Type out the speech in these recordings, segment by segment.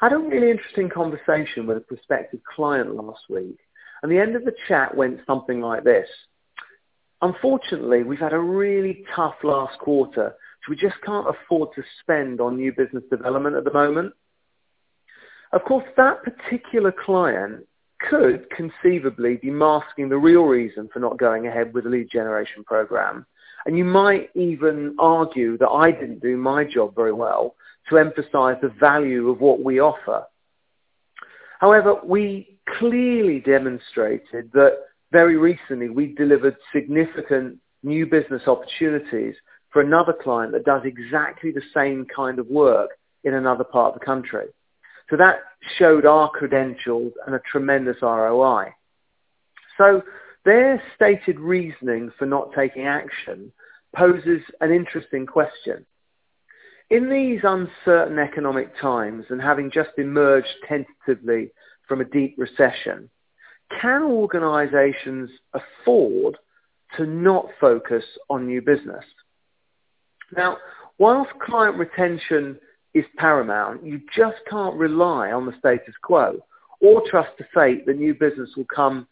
I had a really interesting conversation with a prospective client last week, and the end of the chat went something like this. Unfortunately, we've had a really tough last quarter, so we just can't afford to spend on new business development at the moment. Of course, that particular client could conceivably be masking the real reason for not going ahead with the lead generation program. And you might even argue that I didn't do my job very well to emphasize the value of what we offer. However, we clearly demonstrated that very recently we delivered significant new business opportunities for another client that does exactly the same kind of work in another part of the country. So that showed our credentials and a tremendous ROI. So their stated reasoning for not taking action poses an interesting question. In these uncertain economic times and having just emerged tentatively from a deep recession, can organizations afford to not focus on new business? Now, whilst client retention is paramount, you just can't rely on the status quo or trust to fate that new business will come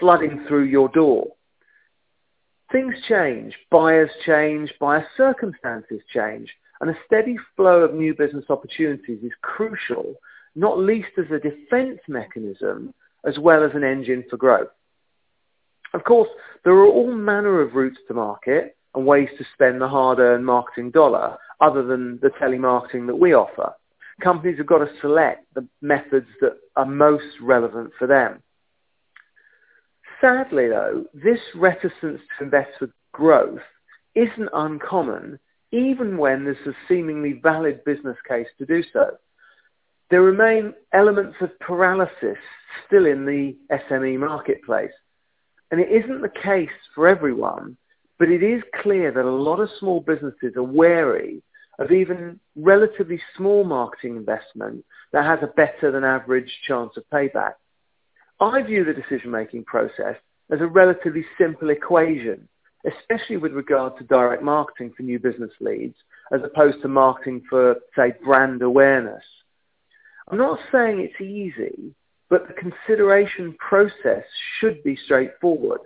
flooding through your door. Things change, buyers change, buyer circumstances change, and a steady flow of new business opportunities is crucial, not least as a defense mechanism as well as an engine for growth. Of course, there are all manner of routes to market and ways to spend the hard-earned marketing dollar other than the telemarketing that we offer. Companies have got to select the methods that are most relevant for them. Sadly, though, this reticence to invest for growth isn't uncommon, even when there's a seemingly valid business case to do so. There remain elements of paralysis still in the SME marketplace. And it isn't the case for everyone, but it is clear that a lot of small businesses are wary of even relatively small marketing investment that has a better than average chance of payback. I view the decision-making process as a relatively simple equation, especially with regard to direct marketing for new business leads, as opposed to marketing for, say, brand awareness. I'm not saying it's easy, but the consideration process should be straightforward.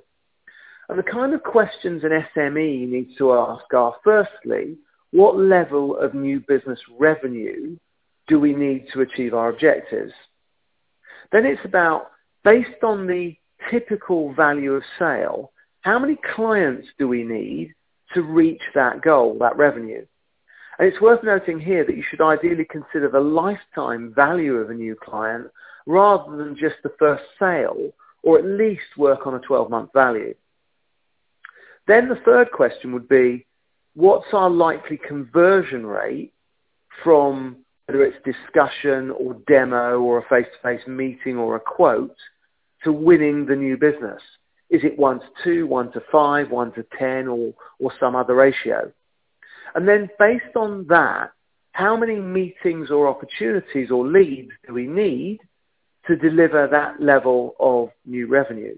And the kind of questions an SME needs to ask are, firstly, what level of new business revenue do we need to achieve our objectives? Then it's about, based on the typical value of sale, how many clients do we need to reach that goal, that revenue? And it's worth noting here that you should ideally consider the lifetime value of a new client rather than just the first sale, or at least work on a 12-month value. Then the third question would be, what's our likely conversion rate from whether it's discussion or demo or a face-to-face meeting or a quote to winning the new business? Is it 1 to 2, 1 to 5, 1 to 10 or, or some other ratio? And then based on that, how many meetings or opportunities or leads do we need to deliver that level of new revenue?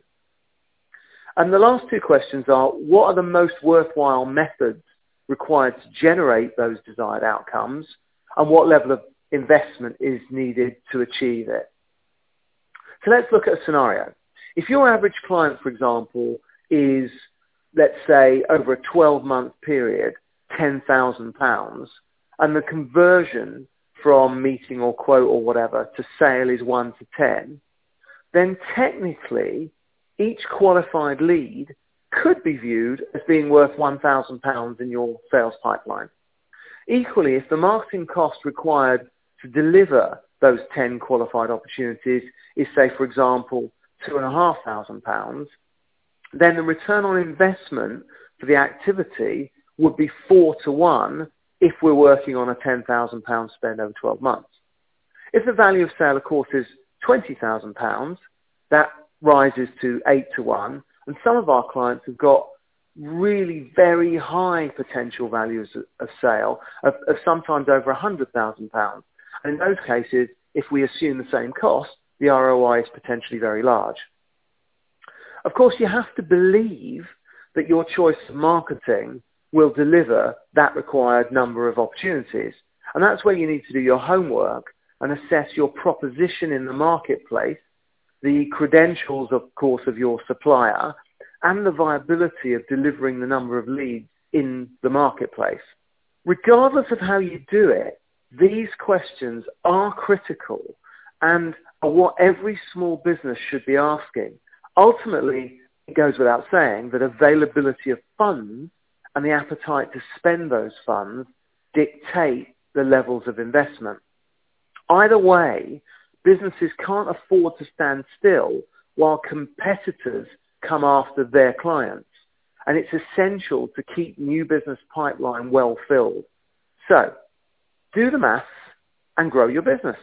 And the last two questions are, what are the most worthwhile methods required to generate those desired outcomes? And what level of investment is needed to achieve it? So let's look at a scenario. If your average client, for example, is, let's say, over a 12-month period, £10,000, and the conversion from meeting or quote or whatever to sale is 1 to 10, then technically each qualified lead could be viewed as being worth £1,000 in your sales pipeline. Equally, if the marketing cost required to deliver those 10 qualified opportunities is, say, for example, £2,500, then the return on investment for the activity would be 4 to 1 if we're working on a £10,000 spend over 12 months. If the value of sale, of course, is £20,000, that rises to 8 to 1. And some of our clients have got really very high potential values of sale of, of sometimes over £100,000. And in those cases, if we assume the same cost, the ROI is potentially very large. Of course, you have to believe that your choice of marketing will deliver that required number of opportunities. And that's where you need to do your homework and assess your proposition in the marketplace, the credentials, of course, of your supplier, and the viability of delivering the number of leads in the marketplace. Regardless of how you do it, these questions are critical and are what every small business should be asking. Ultimately, it goes without saying that availability of funds and the appetite to spend those funds dictate the levels of investment. Either way, businesses can't afford to stand still while competitors come after their clients. And it's essential to keep new business pipeline well filled. So, do the maths and grow your business.